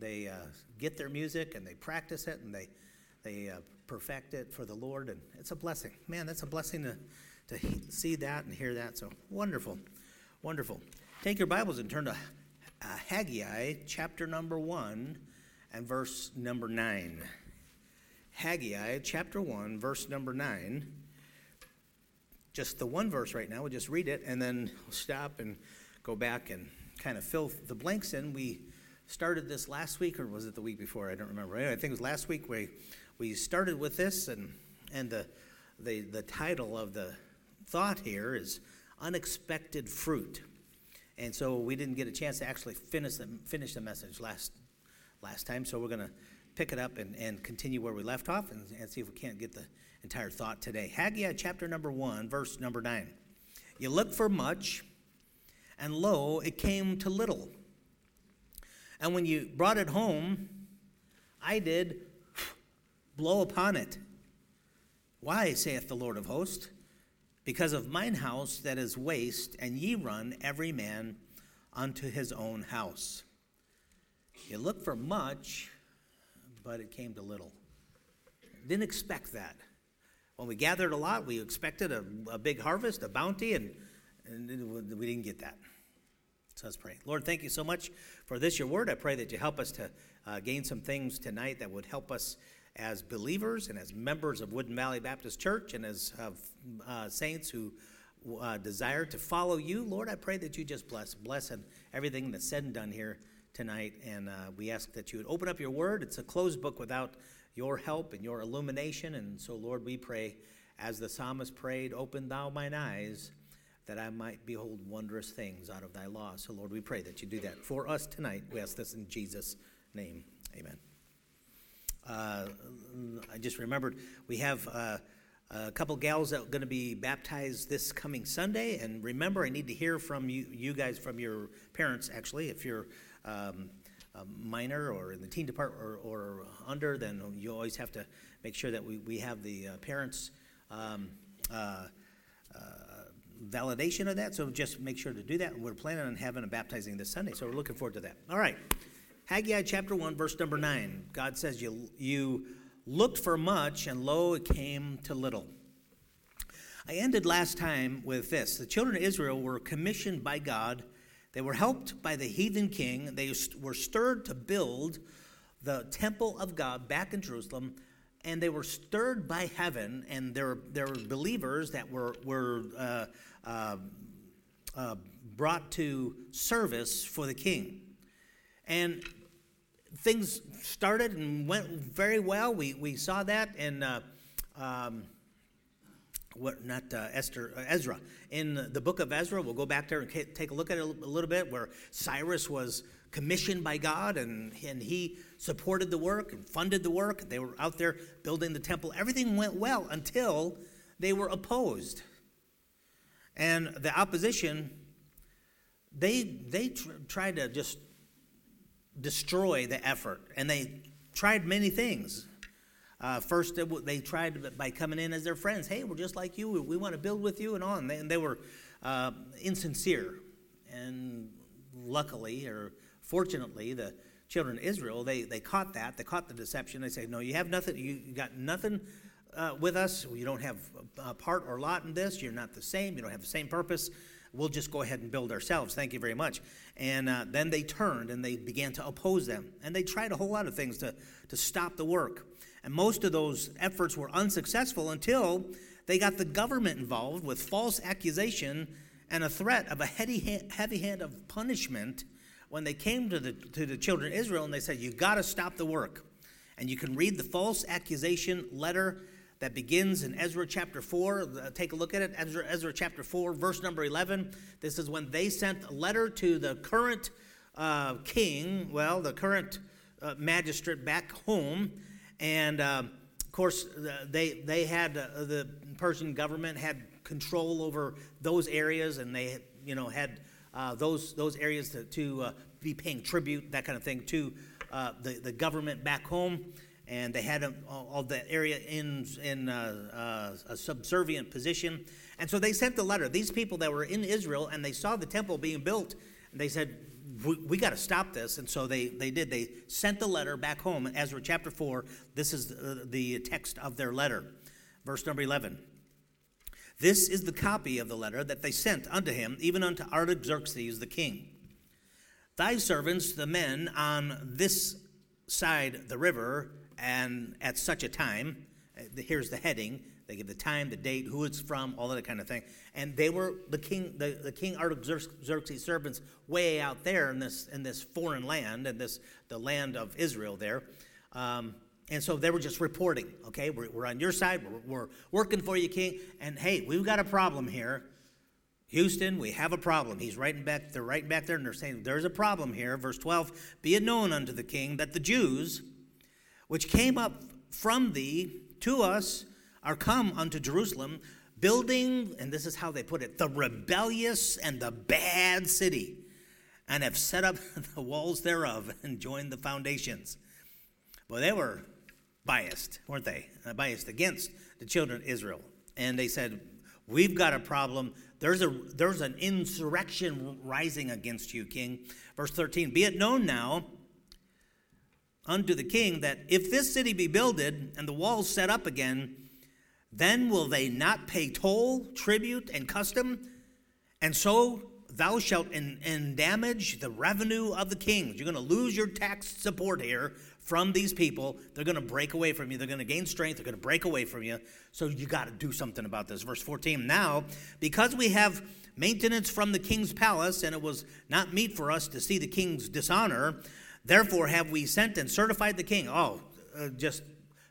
they uh, get their music and they practice it and they, they uh, perfect it for the Lord. And it's a blessing. Man, that's a blessing to, to see that and hear that. So wonderful, wonderful. Take your Bibles and turn to uh, Haggai chapter number 1 and verse number 9. Haggai chapter 1, verse number 9. Just the one verse right now. We'll just read it and then we'll stop and go back and kind of fill the blanks in. We started this last week, or was it the week before? I don't remember. Anyway, I think it was last week we, we started with this, and, and the, the, the title of the thought here is Unexpected Fruit. And so we didn't get a chance to actually finish the, finish the message last, last time, so we're to pick it up and, and continue where we left off and, and see if we can't get the entire thought today. Haggai chapter number 1, verse number 9. You look for much, and lo, it came to little. And when you brought it home, I did blow upon it. Why, saith the Lord of hosts? Because of mine house that is waste, and ye run every man unto his own house. You look for much, but it came to little. Didn't expect that. When we gathered a lot, we expected a, a big harvest, a bounty, and, and we didn't get that. So let's pray. Lord, thank you so much for this, your word. I pray that you help us to uh, gain some things tonight that would help us as believers and as members of Wooden Valley Baptist Church and as uh, saints who uh, desire to follow you. Lord, I pray that you just bless, bless everything that's said and done here tonight. And uh, we ask that you would open up your word. It's a closed book without your help and your illumination. And so, Lord, we pray, as the psalmist prayed, open thou mine eyes that I might behold wondrous things out of thy law. So, Lord, we pray that you do that for us tonight. We ask this in Jesus' name. Amen. Uh, I just remembered we have uh, a couple gals that are going to be baptized this coming Sunday. And remember, I need to hear from you, you guys, from your parents, actually. If you're um, a minor or in the teen department or, or, under, then you always have to make sure that we, we have the uh, parents. Um, uh, validation of that. So just make sure to do that. We're planning on having a baptizing this Sunday, so we're looking forward to that. All right. Haggai chapter 1, verse number 9. God says, You, you looked for much, and lo, it came to little. I ended last time with this. The children of Israel were commissioned by God. They were helped by the heathen king. They were stirred to build the temple of God back in Jerusalem and they were stirred by heaven, and there, there were believers that were, were uh, uh, uh, brought to service for the king. And things started and went very well. We, we saw that in. Uh, um, what not uh, Esther uh, Ezra in the book of Ezra. We'll go back there and take a look at it a little bit, where Cyrus was commissioned by God and and he supported the work and funded the work. They were out there building the temple. Everything went well until they were opposed and the opposition, they, they tr- tried to just destroy the effort, and they tried many things. Uh, first, they tried by coming in as their friends. Hey, we're just like you. We want to build with you and on. And they were uh, insincere. And luckily, or fortunately, the children of Israel, they, they caught that. They caught the deception. They say, no, you have nothing. You got nothing uh, with us. You don't have a part or lot in this. You're not the same. You don't have the same purpose. We'll just go ahead and build ourselves. Thank you very much. And uh, then they turned and they began to oppose them. And they tried a whole lot of things to, to stop the work. And most of those efforts were unsuccessful until they got the government involved with false accusation and a threat of a heavy hand, heavy hand of punishment when they came to the, to the children of Israel and they said, You got to stop the work. And you can read the false accusation letter that begins in Ezra chapter 4. Uh, take a look at it. Ezra, Ezra chapter 4, verse number 11. This is when they sent a letter to the current uh, king, well, the current uh, magistrate back home. And uh, of course, they, they had, uh, the Persian government had control over those areas, and they, you know, had uh, those, those areas to, to be paying tribute, that kind of thing, to the, the government back home and they had all that area in, in uh, uh, a subservient position. And so they sent the letter. These people that were in Israel and they saw the temple being built, and they said, we, we got to stop this. And so they, they did. They sent the letter back home. Ezra chapter 4, this is the, the text of their letter. Verse number 11. This is the copy of the letter that they sent unto him, even unto Artaxerxes the king. Thy servants, the men on this side the river, and at such a time, uh, here's the heading. They give the time, the date, who it's from, all that kind of thing. And they were the king, the, the king Artaxerxes' servants way out there in this in this foreign land, and this the land of Israel there. Um, and so they were just reporting, okay, we're, we're on your side, we're, we're working for you, king. And hey, we've got a problem here. Houston, we have a problem. He's writing back, they're writing back there and they're saying, There's a problem here. Verse 12 Be it known unto the king that the Jews, which came up from thee to us, are come unto Jerusalem, building, and this is how they put it, the rebellious and the bad city, and have set up the walls thereof and joined the foundations. Well, they were biased, weren't they? Uh, biased against the children of Israel. And they said, We've got a problem. There's, a, there's an insurrection rising against you, king. Verse 13 Be it known now unto the king that if this city be builded and the walls set up again, then will they not pay toll, tribute, and custom? And so thou shalt in, in damage the revenue of the kings. You're going to lose your tax support here from these people. They're going to break away from you. They're going to gain strength. They're going to break away from you. So you got to do something about this. Verse 14 Now, because we have maintenance from the king's palace, and it was not meet for us to see the king's dishonor, therefore have we sent and certified the king. Oh, uh, just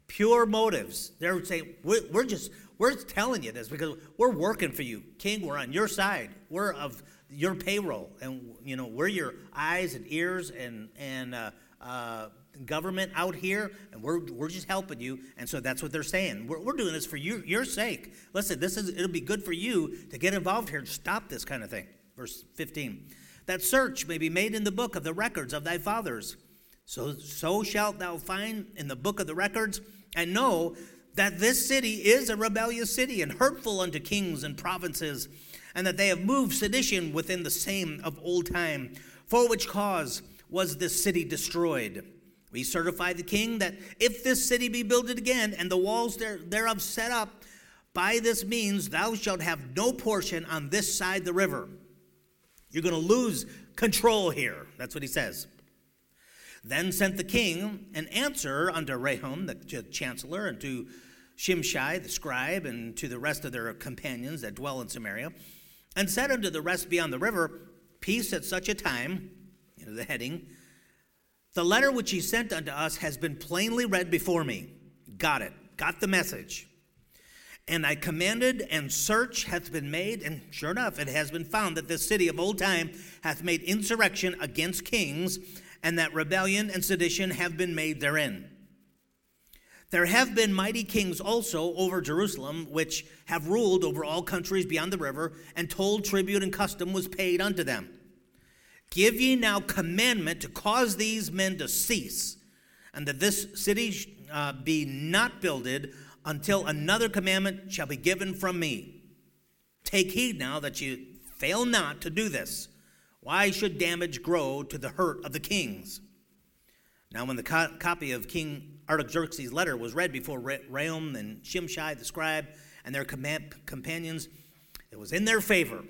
pure motives. They're saying, we're, we're just, we're telling you this because we're working for you. King, we're on your side. We're of your payroll. And, you know, we're your eyes and ears and, and, uh, uh, government out here, and we're, we're just helping you. And so that's what they're saying. We're, we're doing this for you, your sake. Listen, this is it'll be good for you to get involved here stop this kind of thing. Verse 15. That search may be made in the book of the records of thy fathers. So, so shalt thou find in the book of the records and know that this city is a rebellious city and hurtful unto kings and provinces, and that they have moved sedition within the same of old time, for which cause was this city destroyed. We certify the king that if this city be builded again and the walls thereof set up, by this means thou shalt have no portion on this side the river. You're going to lose control here. That's what he says. Then sent the king an answer unto Rehum, the chancellor, and to Shimshai, the scribe, and to the rest of their companions that dwell in Samaria, and said unto the rest beyond the river, Peace at such a time, you know, the heading, the letter which he sent unto us has been plainly read before me. Got it. Got the message. And I commanded, and search hath been made, and sure enough, it has been found that this city of old time hath made insurrection against kings, and that rebellion and sedition have been made therein. There have been mighty kings also over Jerusalem, which have ruled over all countries beyond the river, and told tribute and custom was paid unto them. Give ye now commandment to cause these men to cease, and that this city uh, be not builded until another commandment shall be given from me. Take heed now that you fail not to do this. Why should damage grow to the hurt of the kings? Now, when the co- copy of King Artaxerxes' letter was read before Rehum and Shimshai the scribe and their com- companions, it was in their favor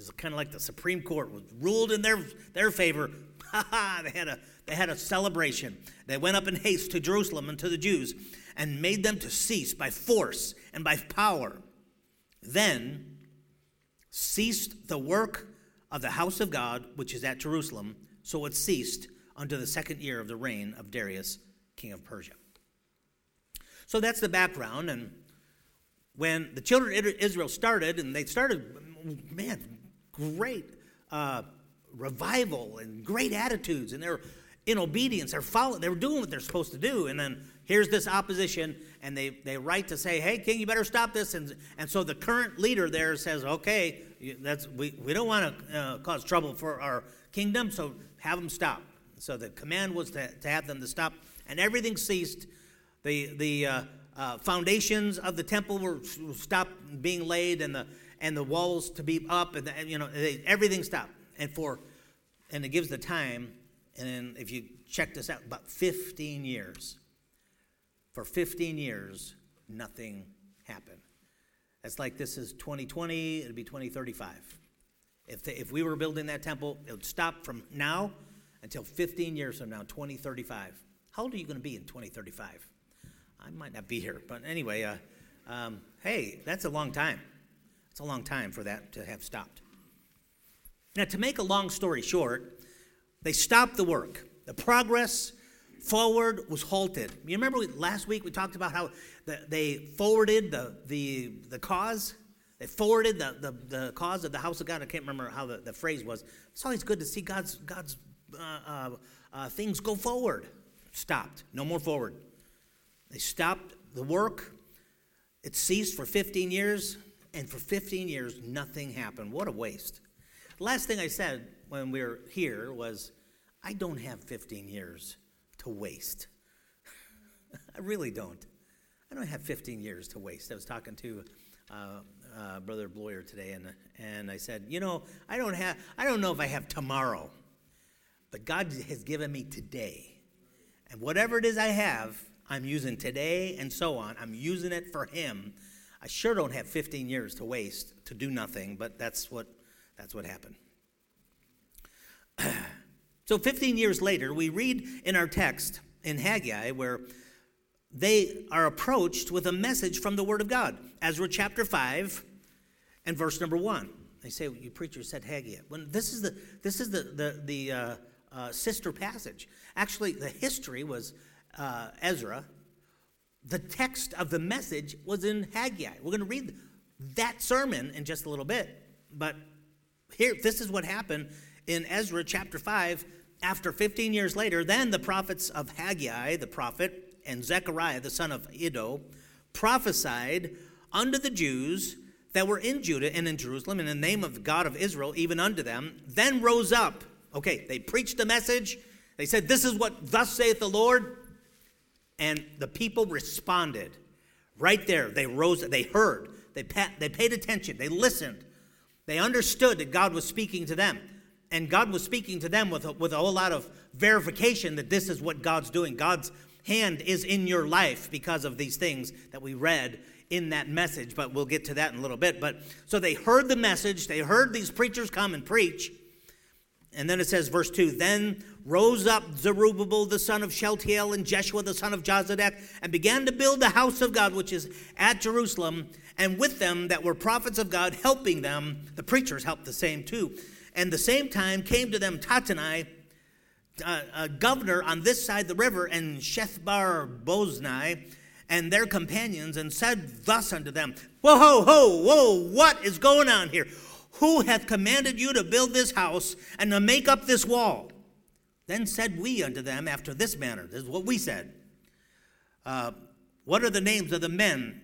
it's kind of like the Supreme Court was ruled in their, their favor. they had a they had a celebration. They went up in haste to Jerusalem and to the Jews and made them to cease by force and by power. Then ceased the work of the house of God, which is at Jerusalem, so it ceased unto the second year of the reign of Darius, king of Persia. So that's the background. And when the children of Israel started, and they started, man, great uh, revival and great attitudes, and they're in obedience. They're following. They're doing what they're supposed to do, and then here's this opposition, and they they write to say, "Hey, king, you better stop this." And and so the current leader there says, "Okay, that's we we don't want to uh, cause trouble for our kingdom, so have them stop." So the command was to, to have them to stop, and everything ceased. The the uh, uh, foundations of the temple were stopped being laid, and the and the walls to be up, and, the, you know, they, everything stopped. And for and it gives the time. And if you check this out, about 15 years. For 15 years, nothing happened. It's like this is 2020, it'd be 2035. If, the, if we were building that temple, it would stop from now until 15 years from now, 2035. How old are you going to be in 2035? I might not be here, but anyway, uh, um, hey, that's a long time. It's a long time for that to have stopped. Now, to make a long story short, they stopped the work. The progress forward was halted. You remember we, last week we talked about how the, they forwarded the, the, the cause? They forwarded the, the, the cause of the house of God. I can't remember how the, the phrase was. It's always good to see God's, God's uh, uh, uh, things go forward. Stopped. No more forward. They stopped the work. It ceased for 15 years, and for 15 years, nothing happened. What a waste. The last thing I said when we were here was, I don't have 15 years to waste. I really don't. I don't have 15 years to waste. I was talking to uh, uh, Brother Bloyer today, and, and I said, you know, I don't have, I don't know if I have tomorrow, but God has given me today. And whatever it is I have, I'm using today and so on. I'm using it for Him. I sure don't have 15 years to waste to do nothing, but that's what, that's what happened. so 15 years later, we read in our text in Haggai where they are approached with a message from the Word of God. Ezra chapter 5 and verse number 1. They say, well, You preacher said Haggai. When this is the, this is the, the, the uh, uh, sister passage. Actually, the history was uh, Ezra. The text of the message was in Haggai. We're going to read that sermon in just a little bit. But here, this is what happened in Ezra chapter 5. After 15 years later, then the prophets of Haggai, the prophet, and Zechariah, the son of Iddo, prophesied unto the Jews that were in Judah and in Jerusalem in the name of the God of Israel, even unto them, then rose up. Okay, they preached the message. They said, This is what thus saith the Lord. And the people responded. Right there, they rose, they heard, they, pa- they paid attention, they listened. They understood that God was speaking to them. And God was speaking to them with a, with a whole lot of verification that this is what God's doing. God's hand is in your life because of these things that we read in that message, but we'll get to that in a little bit. But so they heard the message, they heard these preachers come and preach. And then it says, verse 2 Then rose up Zerubbabel the son of Shealtiel and Jeshua the son of Jozadak and began to build the house of God, which is at Jerusalem. And with them that were prophets of God, helping them, the preachers helped the same too. And the same time came to them Tattenai, uh, a governor on this side the river, and Shethbar Boznai, and their companions, and said thus unto them, Whoa, ho, ho, whoa, what is going on here? Who hath commanded you to build this house and to make up this wall? Then said we unto them after this manner, this is what we said. Uh, what are the names of the men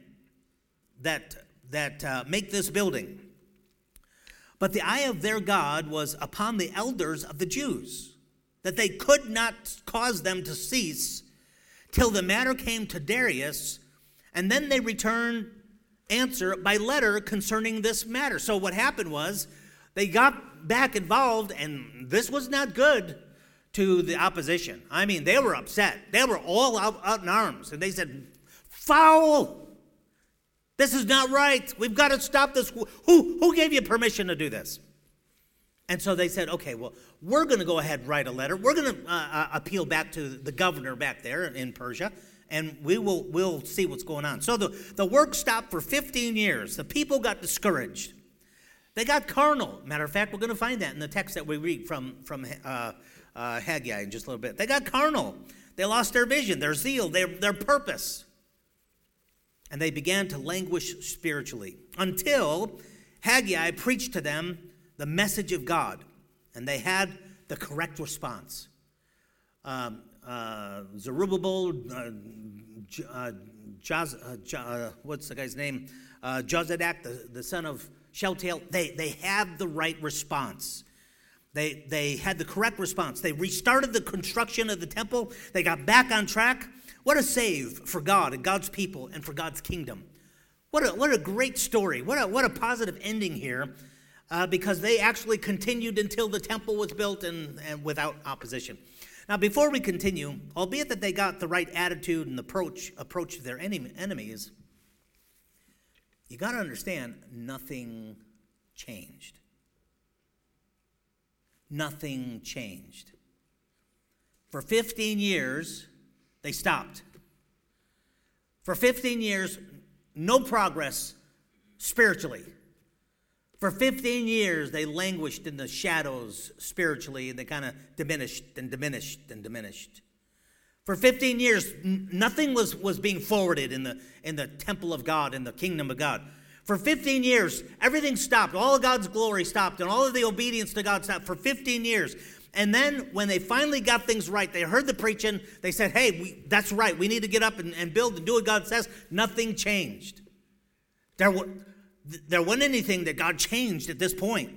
that, that uh, make this building? But the eye of their God was upon the elders of the Jews that they could not cause them to cease till the matter came to Darius, and then they returned answer by letter concerning this matter. So what happened was they got back involved, and this was not good to the opposition. I mean, they were upset. They were all out, out in arms, and they said, Foul! This is not right. We've got to stop this. Who, who gave you permission to do this? And so they said, okay, well, we're going to go ahead and write a letter. We're going to uh, uh, appeal back to the governor back there in Persia, and we will we'll see what's going on. So the, the work stopped for 15 years. The people got discouraged. They got carnal. Matter of fact, we're going to find that in the text that we read from, from uh, uh, Haggai in just a little bit. They got carnal. They lost their vision, their zeal, their, their purpose. And they began to languish spiritually until Haggai preached to them the message of God, and they had the correct response. Um, uh, Zerubbabel, uh, uh, uh, uh, what's the guy's name? Uh, Jozadak, the, the son of Shealtiel, they, they had the right response. They, they had the correct response. They restarted the construction of the temple. They got back on track. What a save for God and God's people and for God's kingdom. What a, what a great story. What a, what a positive ending here uh, because they actually continued until the temple was built and, and without opposition. Now, before we continue, albeit that they got the right attitude and approach approach to their enemy, enemies, you got to understand nothing changed. Nothing changed. For 15 years, they stopped. For 15 years, no progress spiritually. For 15 years, they languished in the shadows spiritually, and they kind of diminished and diminished and diminished. For 15 years, n- nothing was, was being forwarded in the, in the temple of God, in the kingdom of God. For 15 years, everything stopped. All of God's glory stopped, and all of the obedience to God stopped for 15 years. And then, when they finally got things right, they heard the preaching, they said, Hey, we, that's right. We need to get up and, and build and do what God says. Nothing changed. There, there wasn't anything that God changed at this point.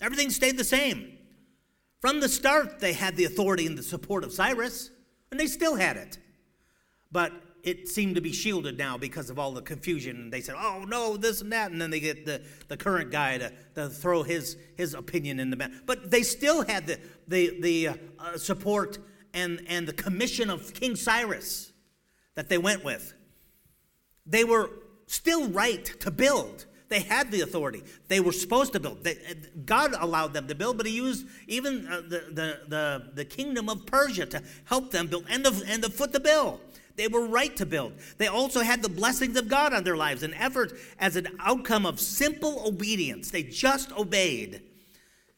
Everything stayed the same. From the start, they had the authority and the support of Cyrus, and they still had it. But it seemed to be shielded now because of all the confusion. And they said, oh, no, this and that. And then they get the, the current guy to, to throw his, his opinion in the mess. But they still had the, the, the uh, support and, and the commission of King Cyrus that they went with. They were still right to build. They had the authority. They were supposed to build. They, God allowed them to build, but He used even uh, the, the, the, the kingdom of Persia to help them build and to, and to foot the bill. They were right to build. They also had the blessings of God on their lives, and effort as an outcome of simple obedience. They just obeyed.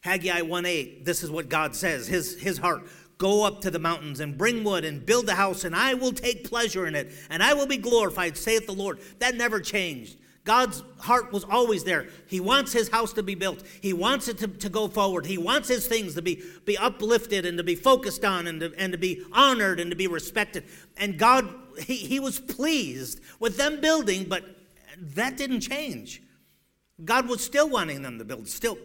Haggai 1:8, this is what God says, his, his heart. Go up to the mountains and bring wood and build the house, and I will take pleasure in it, and I will be glorified, saith the Lord. That never changed. God's heart was always there. He wants his house to be built. He wants it to, to go forward. He wants his things to be, be uplifted and to be focused on and to, and to be honored and to be respected. And God, he, he was pleased with them building, but that didn't change. God was still wanting them to build. Still,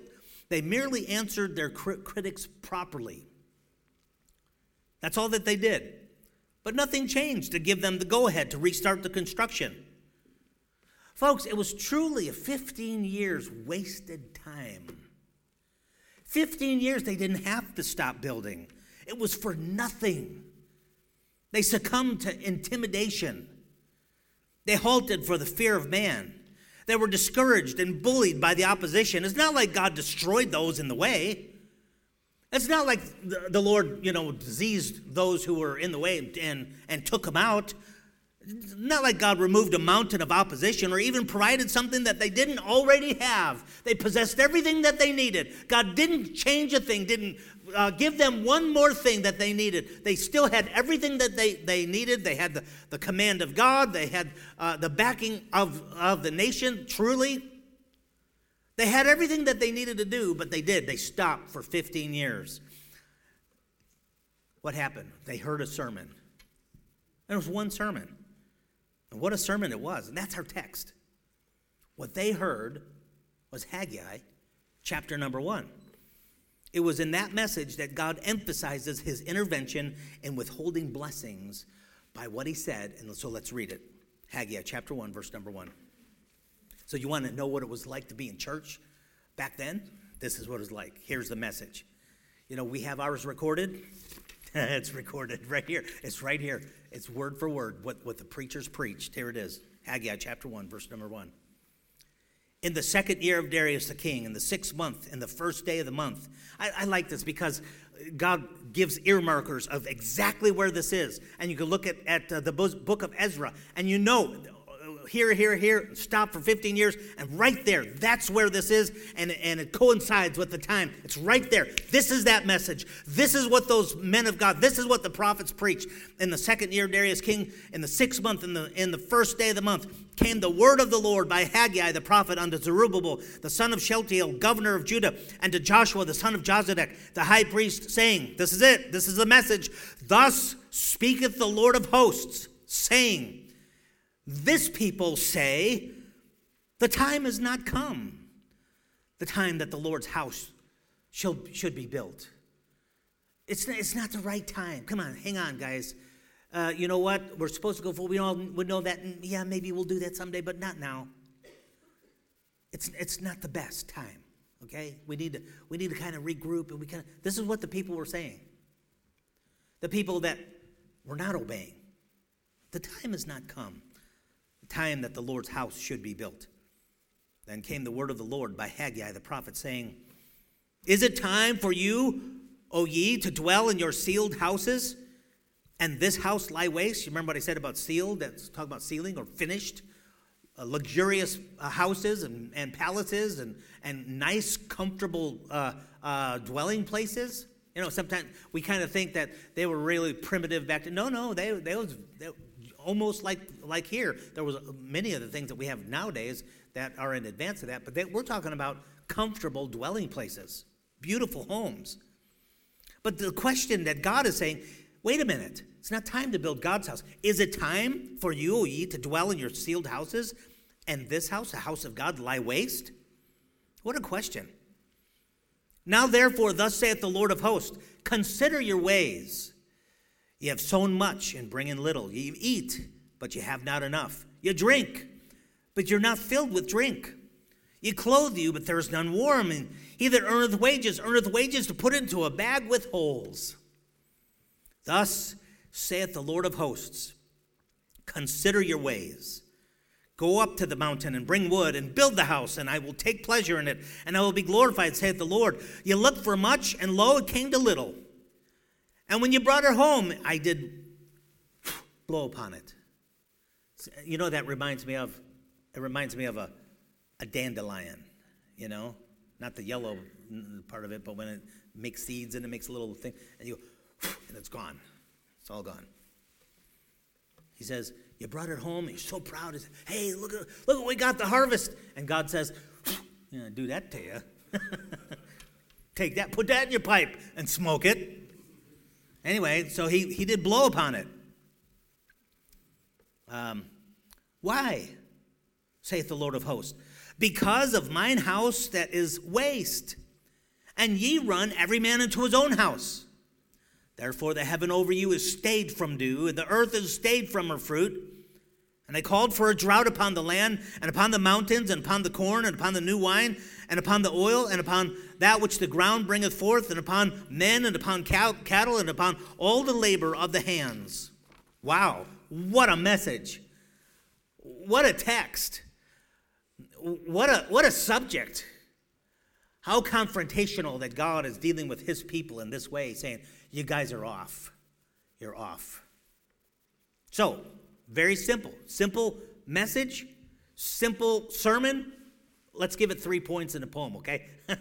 they merely answered their critics properly. That's all that they did. But nothing changed to give them the go ahead to restart the construction. Folks, it was truly a 15 years wasted time. 15 years they didn't have to stop building, it was for nothing. They succumbed to intimidation. They halted for the fear of man. They were discouraged and bullied by the opposition. It's not like God destroyed those in the way. It's not like the, Lord, you know, diseased those who were in the way and, and took them out not like God removed a mountain of opposition or even provided something that they didn't already have. They possessed everything that they needed. God didn't change a thing, didn't uh, give them one more thing that they needed. They still had everything that they, they needed. They had the, the command of God, they had uh, the backing of, of the nation, truly. They had everything that they needed to do, but they did. They stopped for 15 years. What happened? They heard a sermon. It was one sermon. And what a sermon it was. And that's our text. What they heard was Haggai, chapter number one. It was in that message that God emphasizes his intervention in withholding blessings by what he said. And so let's read it Haggai, chapter 1, verse number 1. So you want to know what it was like to be in church back then? This is what it was like. Here's the message. You know, we have ours recorded. it's recorded right here. It's right here. It's word for word what, what the preachers preached. Here it is Haggai chapter 1, verse number 1. In the second year of Darius the king, in the sixth month, in the first day of the month. I, I like this because God gives earmarkers of exactly where this is. And you can look at, at uh, the book of Ezra, and you know here, here, here, stop for 15 years, and right there, that's where this is, and, and it coincides with the time. It's right there. This is that message. This is what those men of God, this is what the prophets preached. In the second year of Darius king, in the sixth month, in the, in the first day of the month, came the word of the Lord by Haggai the prophet unto Zerubbabel, the son of Shealtiel, governor of Judah, and to Joshua, the son of Jozadak, the high priest, saying, This is it, this is the message. Thus speaketh the Lord of hosts, saying, this people say, the time has not come, the time that the Lord's house should, should be built. It's, it's not the right time. Come on, hang on, guys. Uh, you know what? We're supposed to go for. We all would know that. And yeah, maybe we'll do that someday, but not now. It's, it's not the best time. Okay? We need to we need to kind of regroup and we kind of this is what the people were saying. The people that were not obeying. The time has not come. Time that the Lord's house should be built. Then came the word of the Lord by Haggai the prophet saying, Is it time for you, O ye, to dwell in your sealed houses? And this house lie waste? You remember what I said about sealed? That's talking about sealing or finished? Uh, luxurious uh, houses and, and palaces and, and nice, comfortable uh, uh dwelling places. You know, sometimes we kind of think that they were really primitive back then. No, no, they, they was they, almost like, like here. There was uh, many of the things that we have nowadays that are in advance of that, but they, we're talking about comfortable dwelling places, beautiful homes. But the question that God is saying, wait a minute, it's not time to build God's house. Is it time for you, O ye, to dwell in your sealed houses, and this house, the house of God, lie waste? What a question. Now, therefore, thus saith the Lord of hosts Consider your ways. You have sown much and bring in little. You eat, but you have not enough. You drink, but you're not filled with drink. You clothe you, but there is none warm. And he that earneth wages, earneth wages to put into a bag with holes. Thus saith the Lord of hosts Consider your ways. Go up to the mountain and bring wood and build the house, and I will take pleasure in it, and I will be glorified, saith the Lord. You looked for much, and lo, it came to little. And when you brought her home, I did blow upon it. You know, that reminds me of, it reminds me of a, a dandelion, you know? Not the yellow part of it, but when it makes seeds and it makes a little thing, and you go, and it's gone. It's all gone. He says, You brought it home, you're so proud. He says, hey, look at look what we got the harvest. And God says, Yeah, do that to you. Take that, put that in your pipe and smoke it. Anyway, so he, he did blow upon it. Um, why, saith the Lord of hosts? Because of mine house that is waste, and ye run every man into his own house. Therefore, the heaven over you is stayed from dew, and the earth is stayed from her fruit. And I called for a drought upon the land, and upon the mountains, and upon the corn, and upon the new wine, and upon the oil, and upon that which the ground bringeth forth, and upon men, and upon cattle, and upon all the labor of the hands. Wow, what a message! What a text! What a, what a subject! How confrontational that God is dealing with his people in this way, saying, you guys are off. You're off. So, very simple. Simple message, simple sermon. Let's give it three points in a poem, okay?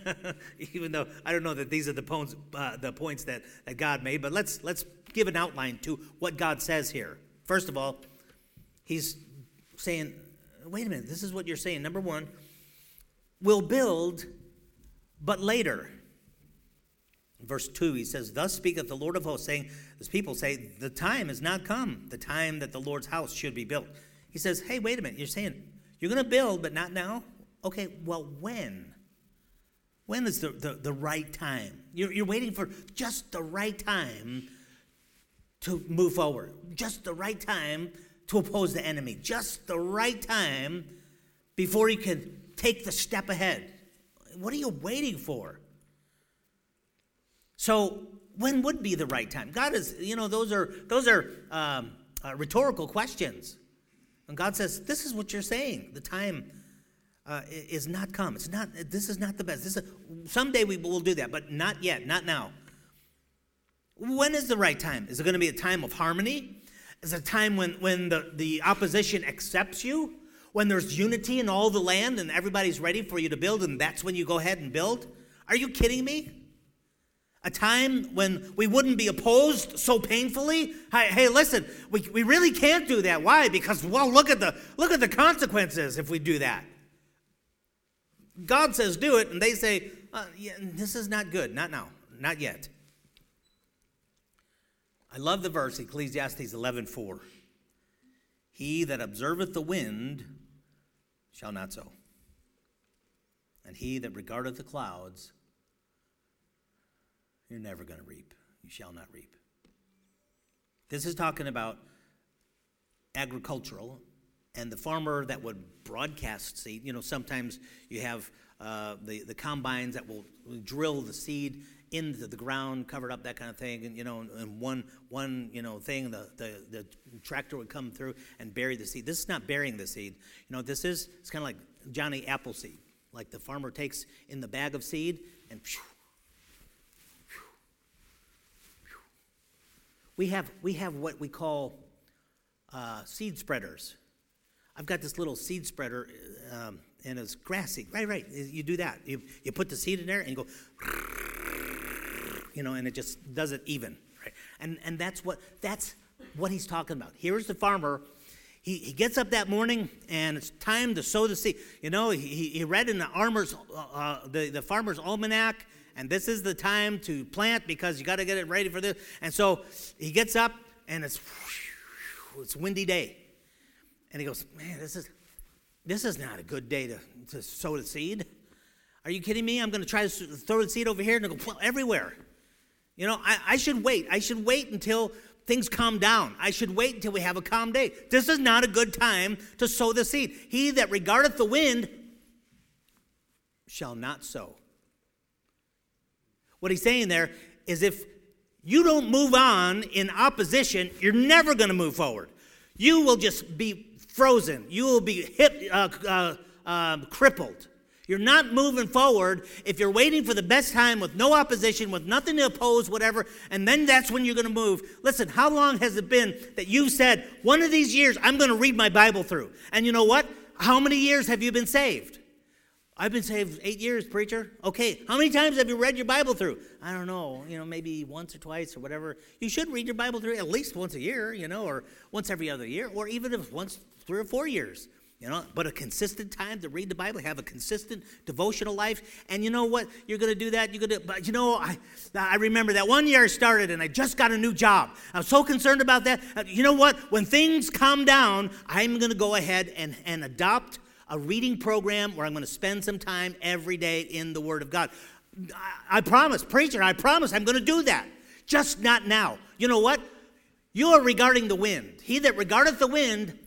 Even though I don't know that these are the poems, uh, the points that, that God made, but let's let's give an outline to what God says here. First of all, He's saying, "Wait a minute, this is what you're saying." Number one, we'll build, but later verse 2, he says, Thus speaketh the Lord of hosts, saying, As people say, the time is not come, the time that the Lord's house should be built. He says, Hey, wait a minute, you're saying you're going to build, but not now? Okay, well, when? When is the, the, the right time? You're, you're waiting for just the right time to move forward, just the right time to oppose the enemy, just the right time before you can take the step ahead. What are you waiting for? So when would be the right time? God is, you know, those are those are um, uh, rhetorical questions. And God says, "This is what you're saying. The time uh, is not come. It's not. This is not the best. This is, someday we will do that, but not yet. Not now. When is the right time? Is it going to be a time of harmony? Is it a time when when the the opposition accepts you? When there's unity in all the land and everybody's ready for you to build, and that's when you go ahead and build? Are you kidding me? A time when we wouldn't be opposed so painfully? Hey, hey listen we, we really can't do that. Why? Because well look at the look at the consequences if we do that. God says do it and they say uh, yeah, this is not good. Not now. Not yet. I love the verse ecclesiastes 11 4 he that observeth the wind shall not sow and he that regardeth the clouds you're never going to reap. You shall not reap. This is talking about agricultural and the farmer that would broadcast seed. You know, sometimes you have uh, the, the combines that will drill the seed into the ground, covered up, that kind of thing. And, you know, and one, one you know, thing, the, the, the tractor would come through and bury the seed. This is not burying the seed. You know, this is, it's kind of like Johnny Appleseed. Like the farmer takes in the bag of seed and phew, we have we have what we call uh, seed spreaders. I've got this little seed spreader, um, and it's grassy. Right, right. You do that. You, you put the seed in there and you go, you know, and it just does it even. Right? And and that's what that's what he's talking about. Here's the farmer. He, he gets up that morning and it's time to sow the seed. You know, he, he read in the armor's uh, uh, the, the farmer's almanac, and this is the time to plant because you got to get it ready for this. And so he gets up and it's it's windy day. And he goes, Man, this is this is not a good day to, to sow the seed. Are you kidding me? I'm going to try to throw the seed over here and it'll go everywhere. You know, I, I should wait. I should wait until things calm down. I should wait until we have a calm day. This is not a good time to sow the seed. He that regardeth the wind shall not sow. What he's saying there is if you don't move on in opposition, you're never going to move forward. You will just be frozen. You will be hip, uh, uh, uh, crippled. You're not moving forward if you're waiting for the best time with no opposition, with nothing to oppose, whatever, and then that's when you're going to move. Listen, how long has it been that you've said, one of these years, I'm going to read my Bible through? And you know what? How many years have you been saved? I've been saved eight years, preacher. Okay, how many times have you read your Bible through? I don't know, you know, maybe once or twice or whatever. You should read your Bible through at least once a year, you know, or once every other year, or even if once three or four years. You know, but a consistent time to read the Bible, have a consistent devotional life, and you know what? You're going to do that. You're going to, but you know, I, I remember that one year I started, and I just got a new job. I was so concerned about that. Uh, you know what? When things calm down, I'm going to go ahead and, and adopt a reading program where I'm going to spend some time every day in the Word of God. I, I promise, preacher, I promise I'm going to do that. Just not now. You know what? You are regarding the wind. He that regardeth the wind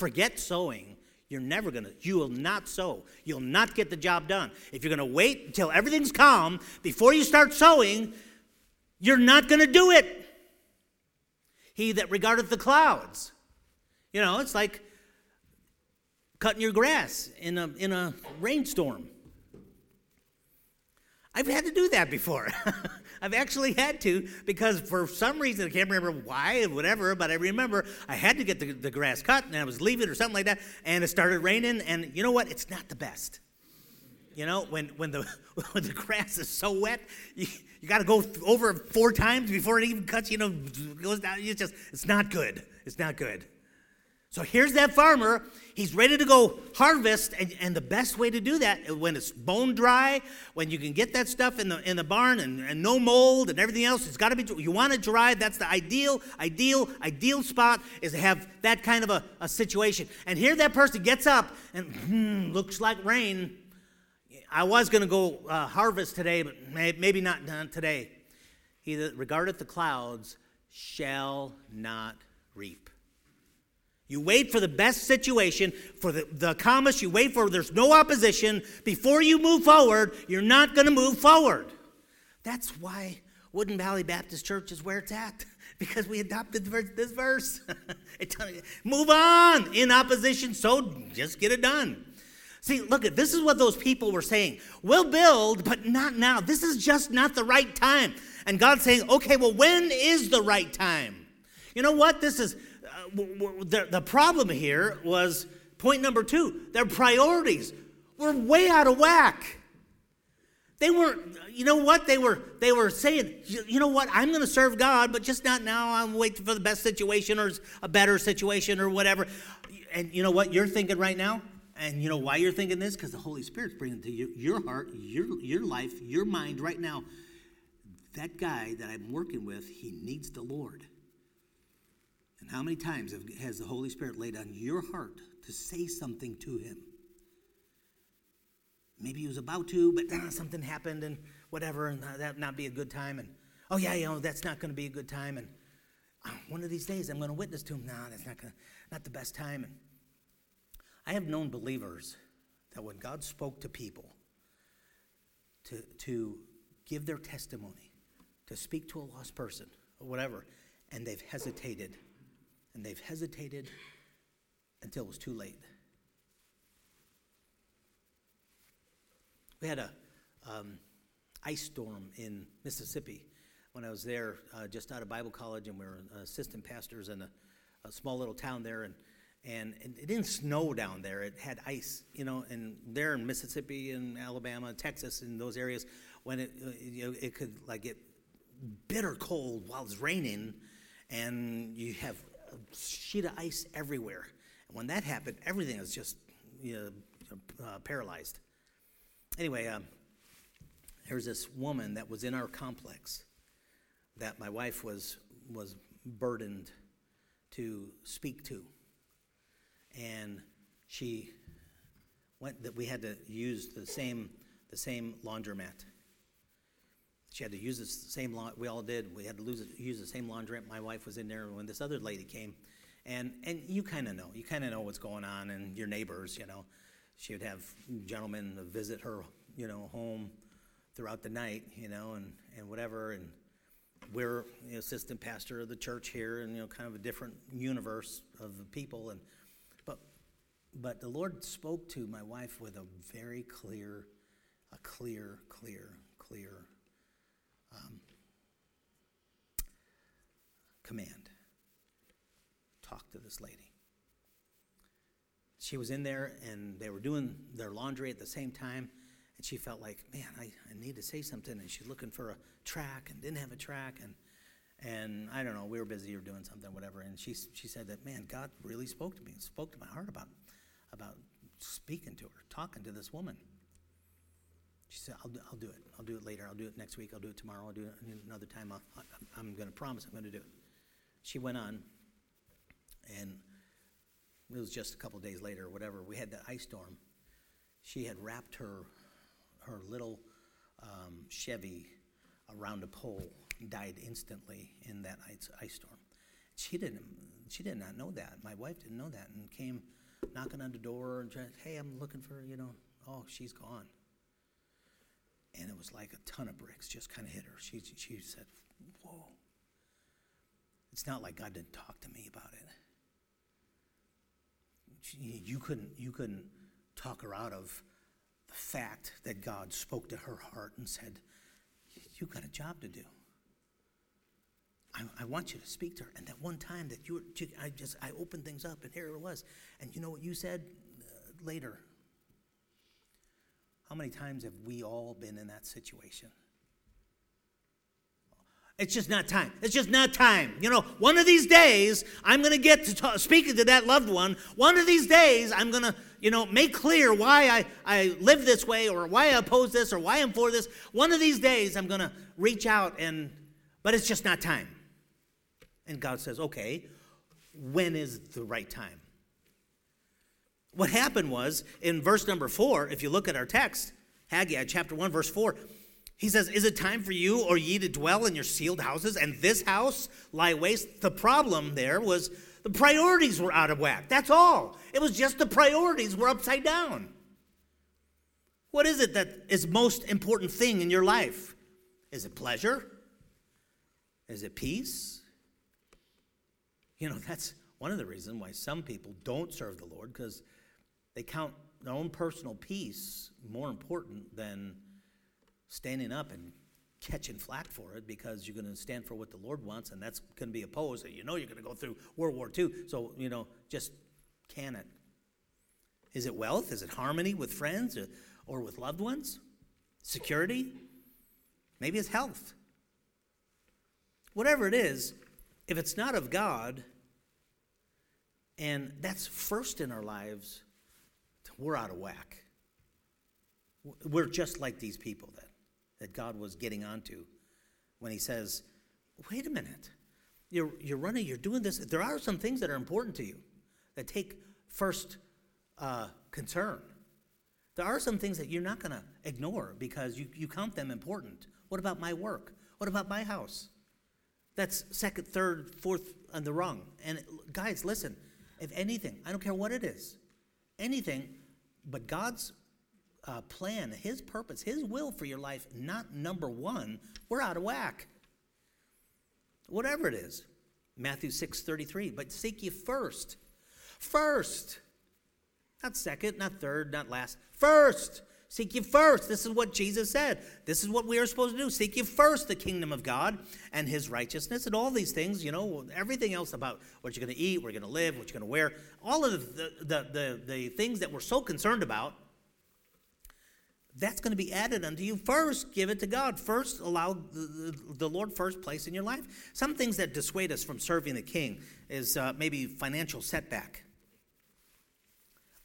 forget sowing, you're never going to, you will not sow. You'll not get the job done. If you're going to wait until everything's calm before you start sowing, you're not going to do it. He that regardeth the clouds. You know, it's like cutting your grass in a, in a rainstorm. I've had to do that before. I've actually had to because for some reason, I can't remember why or whatever, but I remember I had to get the, the grass cut and I was leaving or something like that, and it started raining, and you know what? It's not the best. You know, when, when, the, when the grass is so wet, you, you got to go over four times before it even cuts, you know, goes down. It's just, it's not good. It's not good. So here's that farmer. He's ready to go harvest, and, and the best way to do that when it's bone dry, when you can get that stuff in the in the barn and, and no mold and everything else, it's got to be. You want it dry. That's the ideal, ideal, ideal spot is to have that kind of a, a situation. And here that person gets up and hmm, looks like rain. I was going to go uh, harvest today, but maybe not today. He that regardeth the clouds shall not reap. You wait for the best situation, for the, the calmest, you wait for there's no opposition. Before you move forward, you're not going to move forward. That's why Wooden Valley Baptist Church is where it's at, because we adopted this verse. move on in opposition, so just get it done. See, look at this is what those people were saying. We'll build, but not now. This is just not the right time. And God's saying, okay, well, when is the right time? You know what? This is the, the problem here was point number two their priorities were way out of whack. They weren't, you know what? They were they were saying, you know what, I'm gonna serve God, but just not now. I'm waiting for the best situation or a better situation or whatever. And you know what you're thinking right now? And you know why you're thinking this? Because the Holy Spirit's bringing to you, your heart, your, your life, your mind right now. That guy that I'm working with, he needs the Lord. How many times has the Holy Spirit laid on your heart to say something to him? Maybe he was about to, but uh, something happened and whatever, and uh, that not be a good time. And oh yeah, you know that's not going to be a good time. And uh, one of these days I'm going to witness to him. No, that's not gonna, not the best time. And I have known believers that when God spoke to people to, to give their testimony, to speak to a lost person, or whatever, and they've hesitated, and they've hesitated until it was too late. We had a um, ice storm in Mississippi when I was there, uh, just out of Bible college, and we were assistant pastors in a, a small little town there, and and it didn't snow down there. It had ice, you know, and there in Mississippi and Alabama, Texas, in those areas, when it uh, you know, it could like get bitter cold while it's raining, and you have a sheet of ice everywhere. And when that happened, everything was just you know, uh, paralyzed. Anyway, um, there's this woman that was in our complex that my wife was was burdened to speak to and she went that we had to use the same the same laundromat. She had to use the same lot we all did. We had to lose, use the same laundromat. My wife was in there when this other lady came, and and you kind of know, you kind of know what's going on, and your neighbors, you know, she would have gentlemen visit her, you know, home throughout the night, you know, and and whatever, and we're the assistant pastor of the church here, and you know, kind of a different universe of people, and but the Lord spoke to my wife with a very clear, a clear, clear, clear um, command. Talk to this lady. She was in there and they were doing their laundry at the same time. And she felt like, man, I, I need to say something. And she's looking for a track and didn't have a track. And, and I don't know, we were busy or doing something, whatever. And she, she said that, man, God really spoke to me, spoke to my heart about about speaking to her, talking to this woman. She said, I'll, I'll do it. I'll do it later. I'll do it next week. I'll do it tomorrow. I'll do it another time. I'll, I, am going to promise I'm going to do it. She went on, and it was just a couple days later or whatever. We had that ice storm. She had wrapped her, her little um, Chevy around a pole, and died instantly in that ice, ice storm. She didn't, she did not know that. My wife didn't know that and came knocking on the door and said, hey, I'm looking for, you know, oh, she's gone. And it was like a ton of bricks just kind of hit her. She, she said, whoa. It's not like God didn't talk to me about it. She, you couldn't, you couldn't talk her out of the fact that God spoke to her heart and said, You've got a job to do. I, I, want you to speak to her. And that one time that you were, I just, I opened things up and here it was. And you know what you said uh, later? How many times have we all been in that situation? It's just not time. It's just not time. You know, one of these days, I'm going to get to talk, speaking to that loved one. One of these days, I'm going to, you know, make clear why I, I live this way or why I oppose this or why I'm for this. One of these days, I'm going to reach out and, but it's just not time. And God says, okay, when is the right time? What happened was in verse number four, if you look at our text, Haggai chapter 1, verse 4, he says, Is it time for you or ye to dwell in your sealed houses and this house lie waste? The problem there was the priorities were out of whack. That's all. It was just the priorities were upside down. What is it that is most important thing in your life? Is it pleasure? Is it peace? You know, that's one of the reasons why some people don't serve the Lord because they count their own personal peace more important than standing up and catching flack for it because you're going to stand for what the Lord wants and that's going to be opposed. You know you're going to go through World War II. So, you know, just can it. Is it wealth? Is it harmony with friends or, or with loved ones? Security? Maybe it's health. Whatever it is, if it's not of God, and that's first in our lives, we're out of whack. We're just like these people that, that God was getting onto when he says, wait a minute, you're, you're running, you're doing this. There are some things that are important to you that take first uh, concern. There are some things that you're not going to ignore because you, you count them important. What about my work? What about my house? That's second, third, fourth on the rung. And guys, listen, if anything, I don't care what it is, anything, but God's uh, plan, His purpose, His will for your life, not number one, we're out of whack. Whatever it is. Matthew 6 33. But seek ye first. First. Not second, not third, not last. First. Seek ye first. This is what Jesus said. This is what we are supposed to do. Seek ye first the kingdom of God and his righteousness and all these things, you know, everything else about what you're going to eat, where you're going to live, what you're going to wear, all of the, the, the, the things that we're so concerned about, that's going to be added unto you. First, give it to God. First, allow the, the, Lord first place in your life. Some things that dissuade us from serving the King is uh, maybe financial setback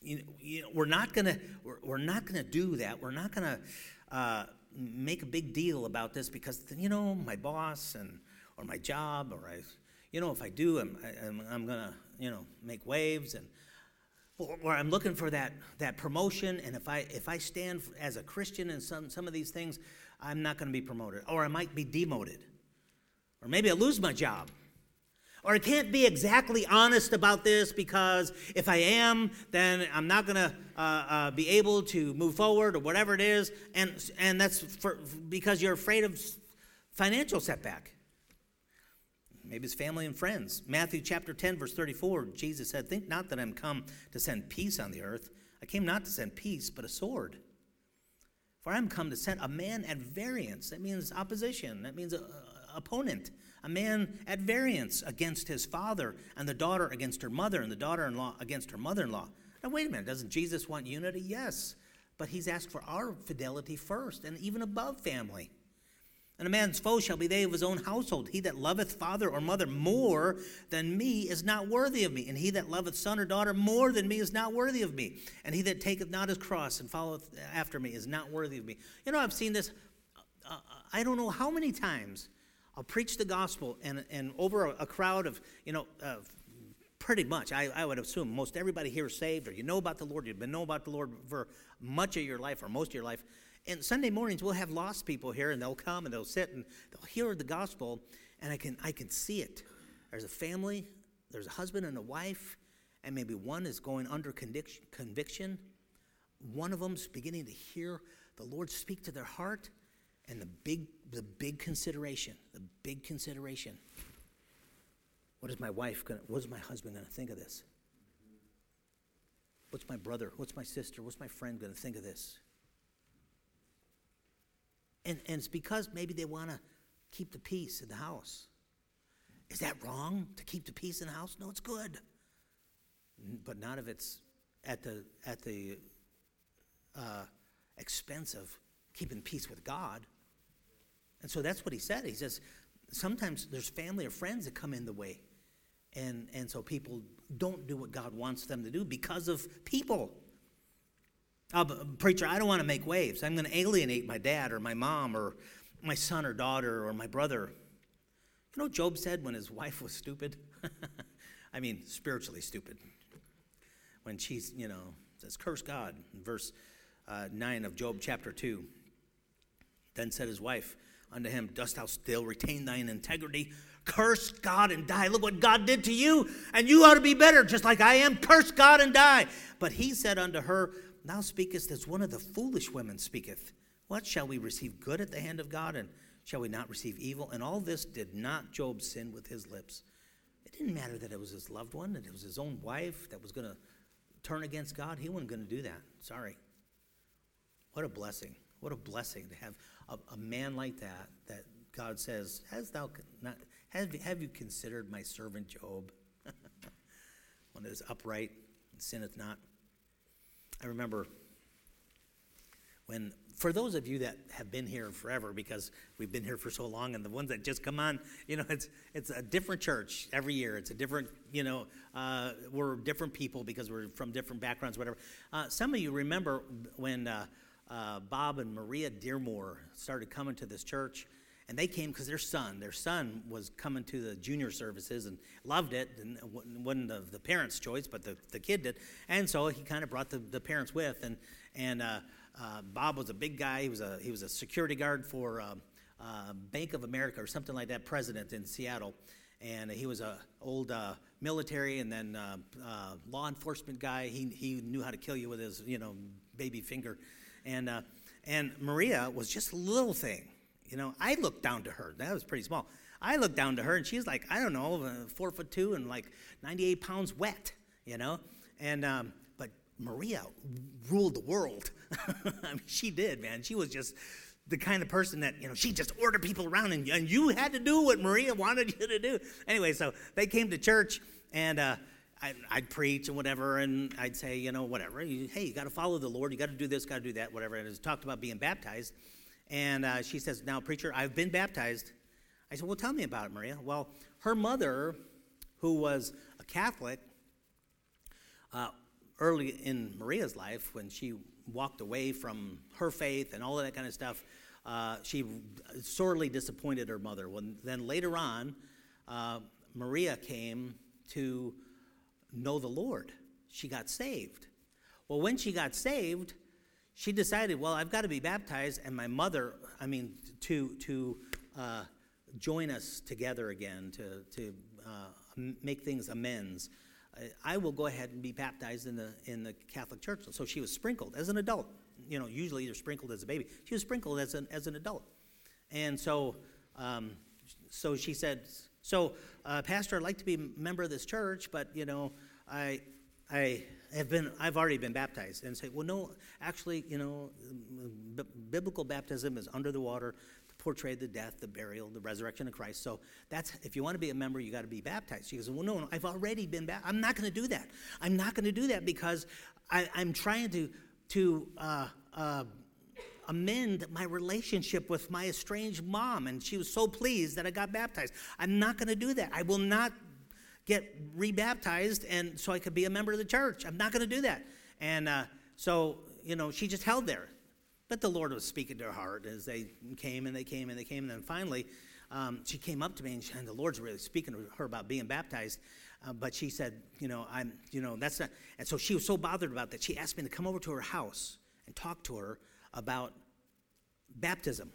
you know, we're not gonna we're, we're not gonna do that. We're not gonna uh, make a big deal about this because you know my boss and or my job or I, you know, if I do, I'm I'm, I'm gonna you know make waves and or I'm looking for that that promotion. And if I if I stand as a Christian in some some of these things, I'm not going to be promoted, or I might be demoted, or maybe I lose my job or I can't be exactly honest about this because if I am, then I'm not going to uh, uh, be able to move forward or whatever it is. And, and that's for, because you're afraid of financial setback. Maybe it's family and friends. Matthew chapter 10, verse 34, Jesus said, Think not that I'm come to send peace on the earth. I came not to send peace, but a sword. For I'm come to set a man at variance. That means opposition, that means a, a opponent a man at variance against his father, and the daughter against her mother, and the daughter in law against her mother in law. Now, wait a minute, doesn't Jesus want unity? Yes. But he's asked for our fidelity first, and even above family. And a man's foe shall be they of his own household. He that loveth father or mother more than me is not worthy of me. And he that loveth son or daughter more than me is not worthy of me. And he that taketh not his cross and followeth after me is not worthy of me. You know, I've seen this, uh, I don't know how many times I'll preach the gospel, and, and over a, crowd of, you know, uh, pretty much, I, I would assume most everybody here is saved, or you know about the Lord, you've been know about the Lord for much of your life, or most of your life. And Sunday mornings, we'll have lost people here, and they'll come and they'll sit and they'll hear the gospel, and I can, I can see it. There's a family, there's a husband and a wife, and maybe one is going under conviction. One of them's beginning to hear the Lord speak to their heart, and the big, the big consideration, the big consideration. What is my wife going to, what is my husband going to think of this? What's my brother? What's my sister? What's my friend going to think of this? And, and it's because maybe they want to keep the peace in the house. Is that wrong to keep the peace in the house? No, it's good. But not if it's at the, at the uh, expense of keeping peace with God. And so that's what he said. He says, sometimes there's family or friends that come in the way. And, and so people don't do what God wants them to do because of people. Uh, preacher, I don't want to make waves. I'm going to alienate my dad or my mom or my son or daughter or my brother. You know Job said when his wife was stupid? I mean, spiritually stupid. When she's, you know, says, curse God, verse uh, 9 of Job chapter 2. Then said his wife, unto him, Dost thou still retain thine integrity? Curse God and die. Look what God did to you, and you ought to be better, just like I am. Curse God and die. But he said unto her, Thou speakest as one of the foolish women speaketh. What shall we receive good at the hand of God, and shall we not receive evil? And all this did not Job sin with his lips. It didn't matter that it was his loved one, that it was his own wife that was going to turn against God. He wasn't going to do that. Sorry. What a blessing. What a blessing to have a, a man like that, that God says, Has thou not, have, have you considered my servant Job? One that is upright and sinneth not. I remember when, for those of you that have been here forever, because we've been here for so long, and the ones that just come on, you know, it's it's a different church every year. It's a different, you know, uh, we're different people because we're from different backgrounds, whatever. Uh, some of you remember when uh, uh, Bob and Maria Dearmore started coming to this church. And they came because their son, their son was coming to the junior services and loved it. And it wasn't the, the parents' choice, but the, the kid did. And so he kind of brought the, the parents with. And, and uh, uh, Bob was a big guy. He was a, he was a security guard for uh, uh, Bank of America or something like that, president in Seattle. And he was a old uh, military and then law enforcement guy. He, he knew how to kill you with his, you know, baby finger And, uh, and Maria was just a little thing. You know, I looked down to her. That was pretty small. I looked down to her, and she's like, I don't know, uh, four foot two and like 98 pounds wet, you know? And, um, but Maria ruled the world. I mean, she did, man. She was just the kind of person that, you know, she just ordered people around, and, and you had to do what Maria wanted you to do. Anyway, so they came to church, and, uh, I'd, I'd, preach and whatever, and I'd say, you know, whatever. Hey, you got to follow the Lord. You got to do this, got to do that, whatever. And I talked about being baptized. And uh, she says, Now, preacher, I've been baptized. I said, Well, tell me about it, Maria. Well, her mother, who was a Catholic, uh, early in Maria's life, when she walked away from her faith and all of that kind of stuff, uh, she sorely disappointed her mother. When, then later on, uh, Maria came to know the Lord. She got saved. Well, when she got saved, she decided, well, I've got to be baptized, and my mother, I mean, to to uh, join us together again, to to uh, make things amends. I will go ahead and be baptized in the in the Catholic Church. So she was sprinkled as an adult. You know, usually you're sprinkled as a baby. She was sprinkled as an as an adult, and so um, so she said, so uh, Pastor, I'd like to be a member of this church, but you know, I I have been I've already been baptized and say, well, no, actually, you know, b- biblical baptism is under the water to portray the death, the burial, the resurrection of Christ. So that's if you want to be a member, you got to be baptized. She goes, well, no, no, I've already been baptized. I'm not going to do that. I'm not going to do that because I, am trying to to uh, uh, amend my relationship with my estranged mom, and she was so pleased that I got baptized. I'm not going to do that. I will not get rebaptized and so I could be a member of the church. I'm not going to do that. And uh, so, you know, she just held there. But the Lord was speaking to her heart as they came and they came and they came. And then finally, um, she came up to me and, she, and, the Lord's really speaking to her about being baptized. Uh, but she said, you know, I'm, you know, that's not. And so she was so bothered about that. She asked me to come over to her house and talk to her about baptism.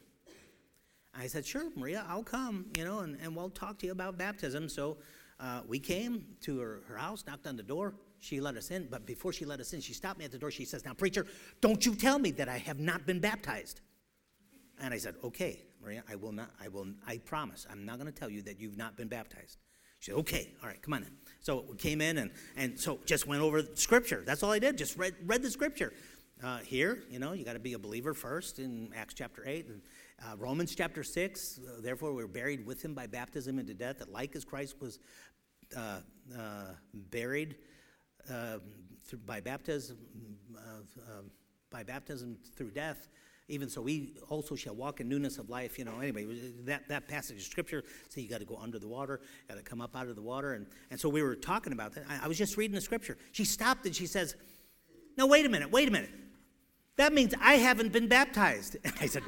I said, sure, Maria, I'll come, you know, and, and we'll talk to you about baptism. So uh, we came to her, her house, knocked on the door. She let us in, but before she let us in, she stopped me at the door. She says, Now, preacher, don't you tell me that I have not been baptized. And I said, Okay, Maria, I will not, I will, I promise, I'm not going to tell you that you've not been baptized. She said, Okay, all right, come on in. So we came in and, and so just went over scripture. That's all I did, just read, read the scripture. Uh, here, you know, you got to be a believer first in Acts chapter 8. And uh, Romans chapter 6, uh, therefore we are buried with him by baptism into death, that like as Christ was uh, uh, buried uh, by baptism, by baptism through death, even so we also shall walk in newness of life you know anyway that, that passage of scripture so you got to go under the water got to come up out of the water and, and so we were talking about that I, I was just reading the scripture she stopped and she says no wait a minute wait a minute that means I haven't been baptized. And I said,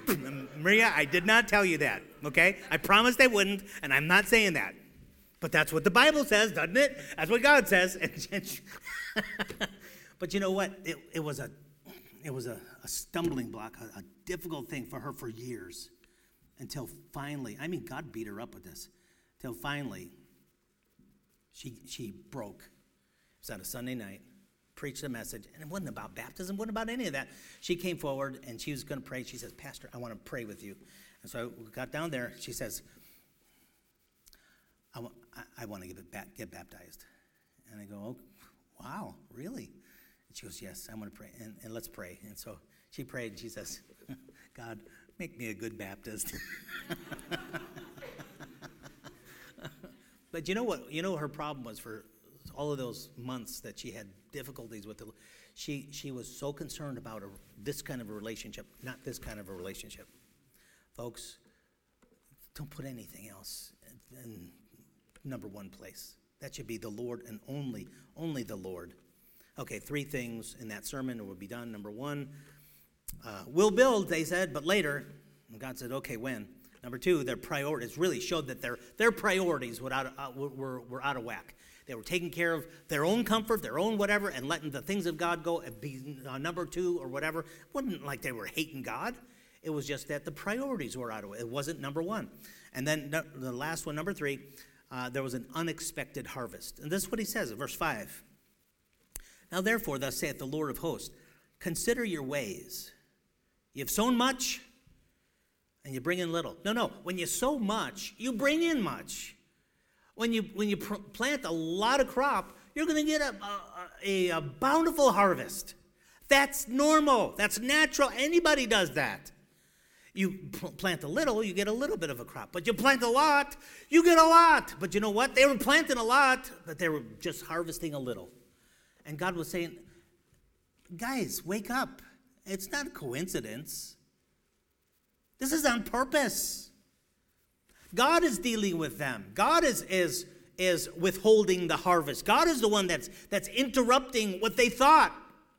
Maria, I did not tell you that, okay? I promised I wouldn't, and I'm not saying that. But that's what the Bible says, doesn't it? That's what God says. but you know what? It, it was a it was a, a stumbling block, a, a, difficult thing for her for years until finally, I mean, God beat her up with this, until finally she, she broke. It was on a Sunday night, preached a message, and it wasn't about baptism, wasn't about any of that. She came forward and she was going to pray. She says, Pastor, I want to pray with you. And so I got down there. She says, I, want, I, I want to get, get baptized. And I go, oh, wow, really? And she goes, yes, I'm going to pray. And, and let's pray. And so she prayed and she says, God, make me a good Baptist. but you know what? You know her problem was for all of those months that she had difficulties with the, she she was so concerned about a, this kind of a relationship, not this kind of a relationship. Folks, don't put anything else in number one place. That should be the Lord and only, only the Lord. Okay, three things in that sermon will be done. Number one, uh, we'll build, they said, but later. And God said, okay, when? Number two, their priorities really showed that their, their priorities were out, of, uh, were, were out of whack. They were taking care of their own comfort, their own whatever, and letting the things of God go and be uh, number two or whatever. It wasn't like they were hating God. It was just that the priorities were out of it. It wasn't number one. And then the last one, number three, uh, there was an unexpected harvest. And this is what he says in verse 5. Now, therefore, thus saith the Lord of hosts, consider your ways. You've sown much and you bring in little. No, no. When you sow much, you bring in much. When you, when you pr- plant a lot of crop, you're going to get a, a, a, bountiful harvest. That's normal. That's natural. Anybody does that. You plant a little, you get a little bit of a crop. But you plant a lot, you get a lot. But you know what? They were planting a lot, but they were just harvesting a little. And God was saying, guys, wake up. It's not a coincidence. This is on purpose. God is dealing with them. God is, is, is withholding the harvest. God is the one that's, that's interrupting what they thought,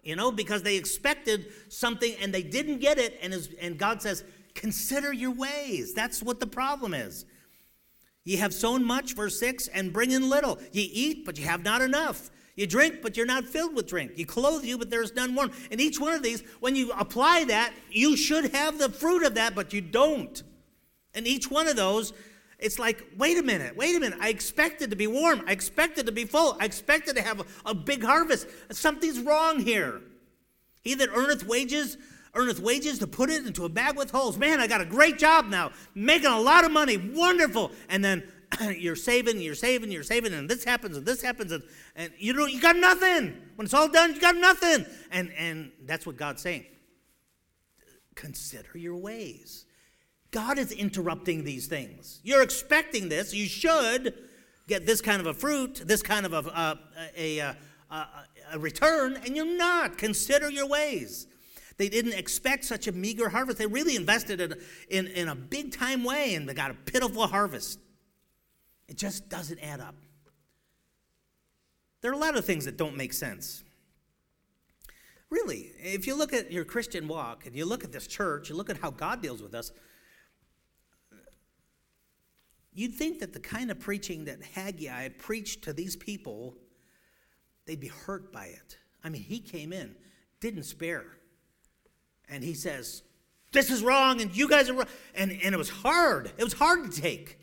you know, because they expected something and they didn't get it. And, is, and God says, consider your ways. That's what the problem is. Ye have sown much, verse 6, and bring in little. Ye eat, but ye have not enough. You drink, but you're not filled with drink. You clothe you, but there's none warm. And each one of these, when you apply that, you should have the fruit of that, but you don't. And each one of those, it's like, wait a minute, wait a minute. I expected to be warm. I expected to be full. I expected to have a, a big harvest. Something's wrong here. He that earneth wages, earneth wages to put it into a bag with holes. Man, I got a great job now, making a lot of money. Wonderful. And then you're saving, you're saving, you're saving, and this happens, and this happens, and, and you know, you got nothing. When it's all done, you got nothing. And, and that's what God's saying. Consider your ways. God is interrupting these things. You're expecting this. You should get this kind of a fruit, this kind of a, a, a, a, a return, and you're not. Consider your ways. They didn't expect such a meager harvest. They really invested in, in, in a big time way, and they got a pitiful harvest. It just doesn't add up. There are a lot of things that don't make sense. Really, if you look at your Christian walk and you look at this church, you look at how God deals with us, you'd think that the kind of preaching that Haggai preached to these people, they'd be hurt by it. I mean, he came in, didn't spare. And he says, This is wrong, and you guys are wrong. And, and it was hard. It was hard to take.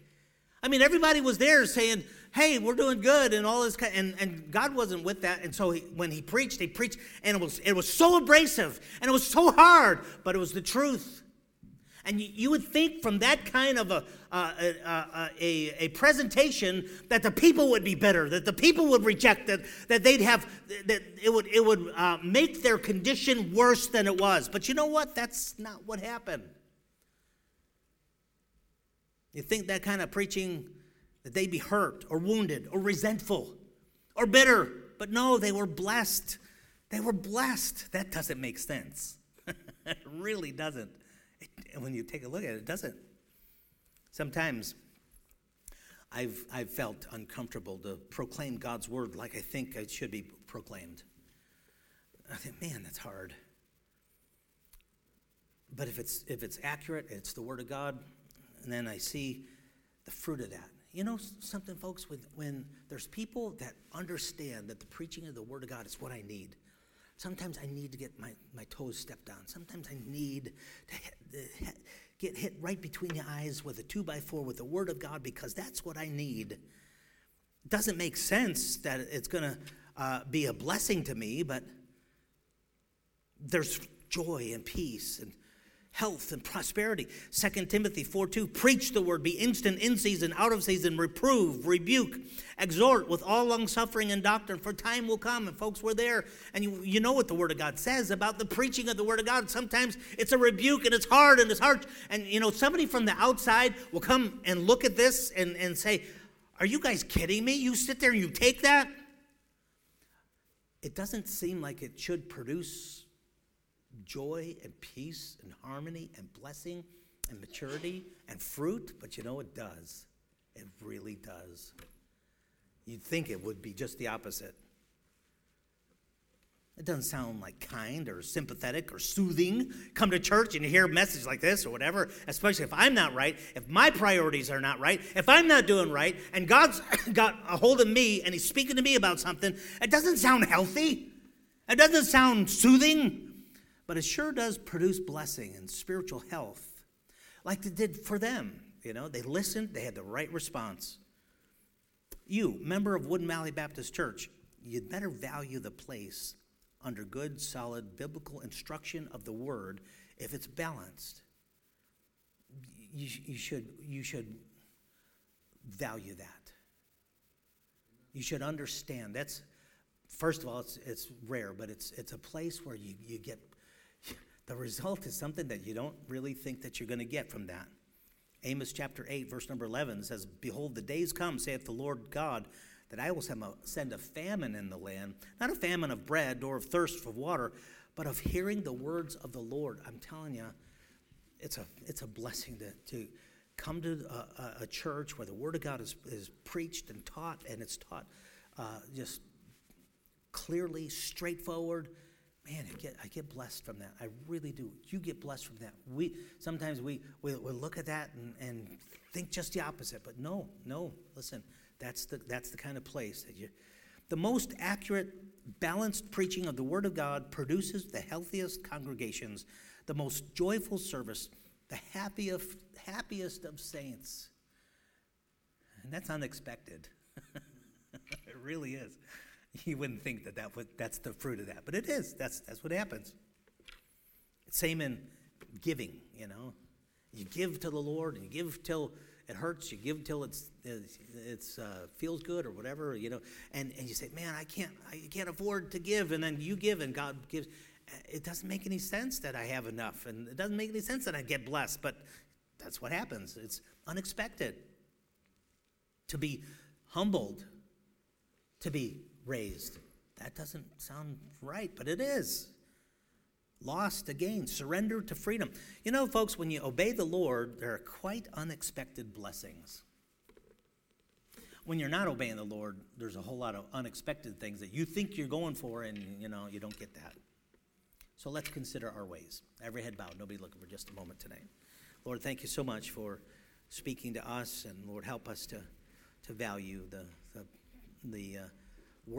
I mean, everybody was there saying, hey, we're doing good and all this kind and, and God wasn't with that. And so he, when he preached, he preached, and it was it was so abrasive and it was so hard, but it was the truth. And you, would think from that kind of a, uh, a, a, a, presentation that the people would be bitter, that the people would reject it, that they'd have, that it would, it would uh, make their condition worse than it was. But you know what? That's not what happened. You think that kind of preaching that they'd be hurt or wounded or resentful or bitter. But no, they were blessed. They were blessed. That doesn't make sense. it really doesn't. It, when you take a look at it, it doesn't. Sometimes I've, I've felt uncomfortable to proclaim God's word like I think it should be proclaimed. I think, man, that's hard. But if it's, if it's accurate, it's the word of God, and then I see the fruit of that. You know something, folks? When, when there's people that understand that the preaching of the Word of God is what I need, sometimes I need to get my, my toes stepped on. Sometimes I need to hit, get hit right between the eyes with a two by four with the Word of God because that's what I need. It doesn't make sense that it's going to uh, be a blessing to me, but there's joy and peace and health and prosperity. 2 Timothy 4 2, preach the word, be instant in season, out of season, reprove, rebuke, exhort with all long suffering and doctrine, for time will come. And folks, we're there. And you, you know what the word of God says about the preaching of the word of God. Sometimes it's a rebuke and it's hard and it's harsh. And you know, somebody from the outside will come and look at this and, and say, Are you guys kidding me? You sit there and you take that? It doesn't seem like it should produce joy and peace and harmony and blessing and maturity and fruit, but you know it does. It really does. You'd think it would be just the opposite. It doesn't sound like kind or sympathetic or soothing. Come to church and hear a message like this or whatever, especially if I'm not right, if my priorities are not right, if I'm not doing right, and God's got a hold of me and He's speaking to me about something, it doesn't sound healthy. It doesn't sound soothing but it sure does produce blessing and spiritual health, like it did for them. You know, they listened, they had the right response. You, member of Woodin Valley Baptist Church, you'd better value the place under good, solid biblical instruction of the Word if it's balanced, you, you, should, you should value that. You should understand. That's, first of all, it's, it's rare, but it's, it's a place where you, you get, the result is something that you don't really think that you're going to get from that. Amos chapter 8, verse number 11 says, Behold, the days come, saith the Lord God, that I will send a famine in the land, not a famine of bread nor of thirst for water, but of hearing the words of the Lord. I'm telling you, it's a, it's a blessing to, to come to a, a church where the Word of God is, is preached and taught, and it's taught uh, just clearly, straightforward. Man, I get, I get blessed from that. I really do. You get blessed from that. We sometimes we, we, we look at that and, and think just the opposite, but no, no. Listen, that's the that's the kind of place that you. The most accurate, balanced preaching of the Word of God produces the healthiest congregations, the most joyful service, the happiest, happiest of saints. And that's unexpected. it really is. You wouldn't think that, that would, that's the fruit of that, but it is. That's, that's what happens. Same in giving, you know. You give to the Lord, and you give till it hurts. You give till it's it's, it's uh, feels good or whatever, you know. And, and you say, man, I can't I can't afford to give, and then you give, and God gives. It doesn't make any sense that I have enough, and it doesn't make any sense that I get blessed. But that's what happens. It's unexpected. To be humbled, to be raised. That doesn't sound right, but it is. Lost again, surrender to freedom. You know, folks, when you obey the Lord, there are quite unexpected blessings. When you're not obeying the Lord, there's a whole lot of unexpected things that you think you're going for, and you know you don't get that. So let's consider our ways. Every head bowed, nobody looking for just a moment tonight. Lord, thank you so much for speaking to us, and Lord, help us to to value the the, the uh,